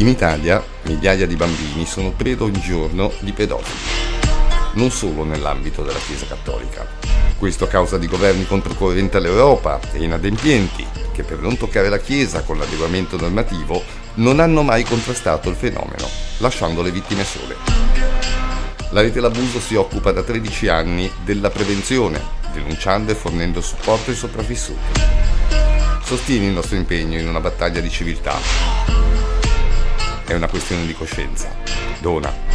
In Italia migliaia di bambini sono preso ogni giorno di pedofili, non solo nell'ambito della Chiesa Cattolica. Questo a causa di governi controcorrenti all'Europa e inadempienti che per non toccare la Chiesa con l'adeguamento normativo non hanno mai contrastato il fenomeno, lasciando le vittime sole. La rete L'abuso si occupa da 13 anni della prevenzione, denunciando e fornendo supporto ai sopravvissuti. Sostieni il nostro impegno in una battaglia di civiltà è una questione di coscienza. Dona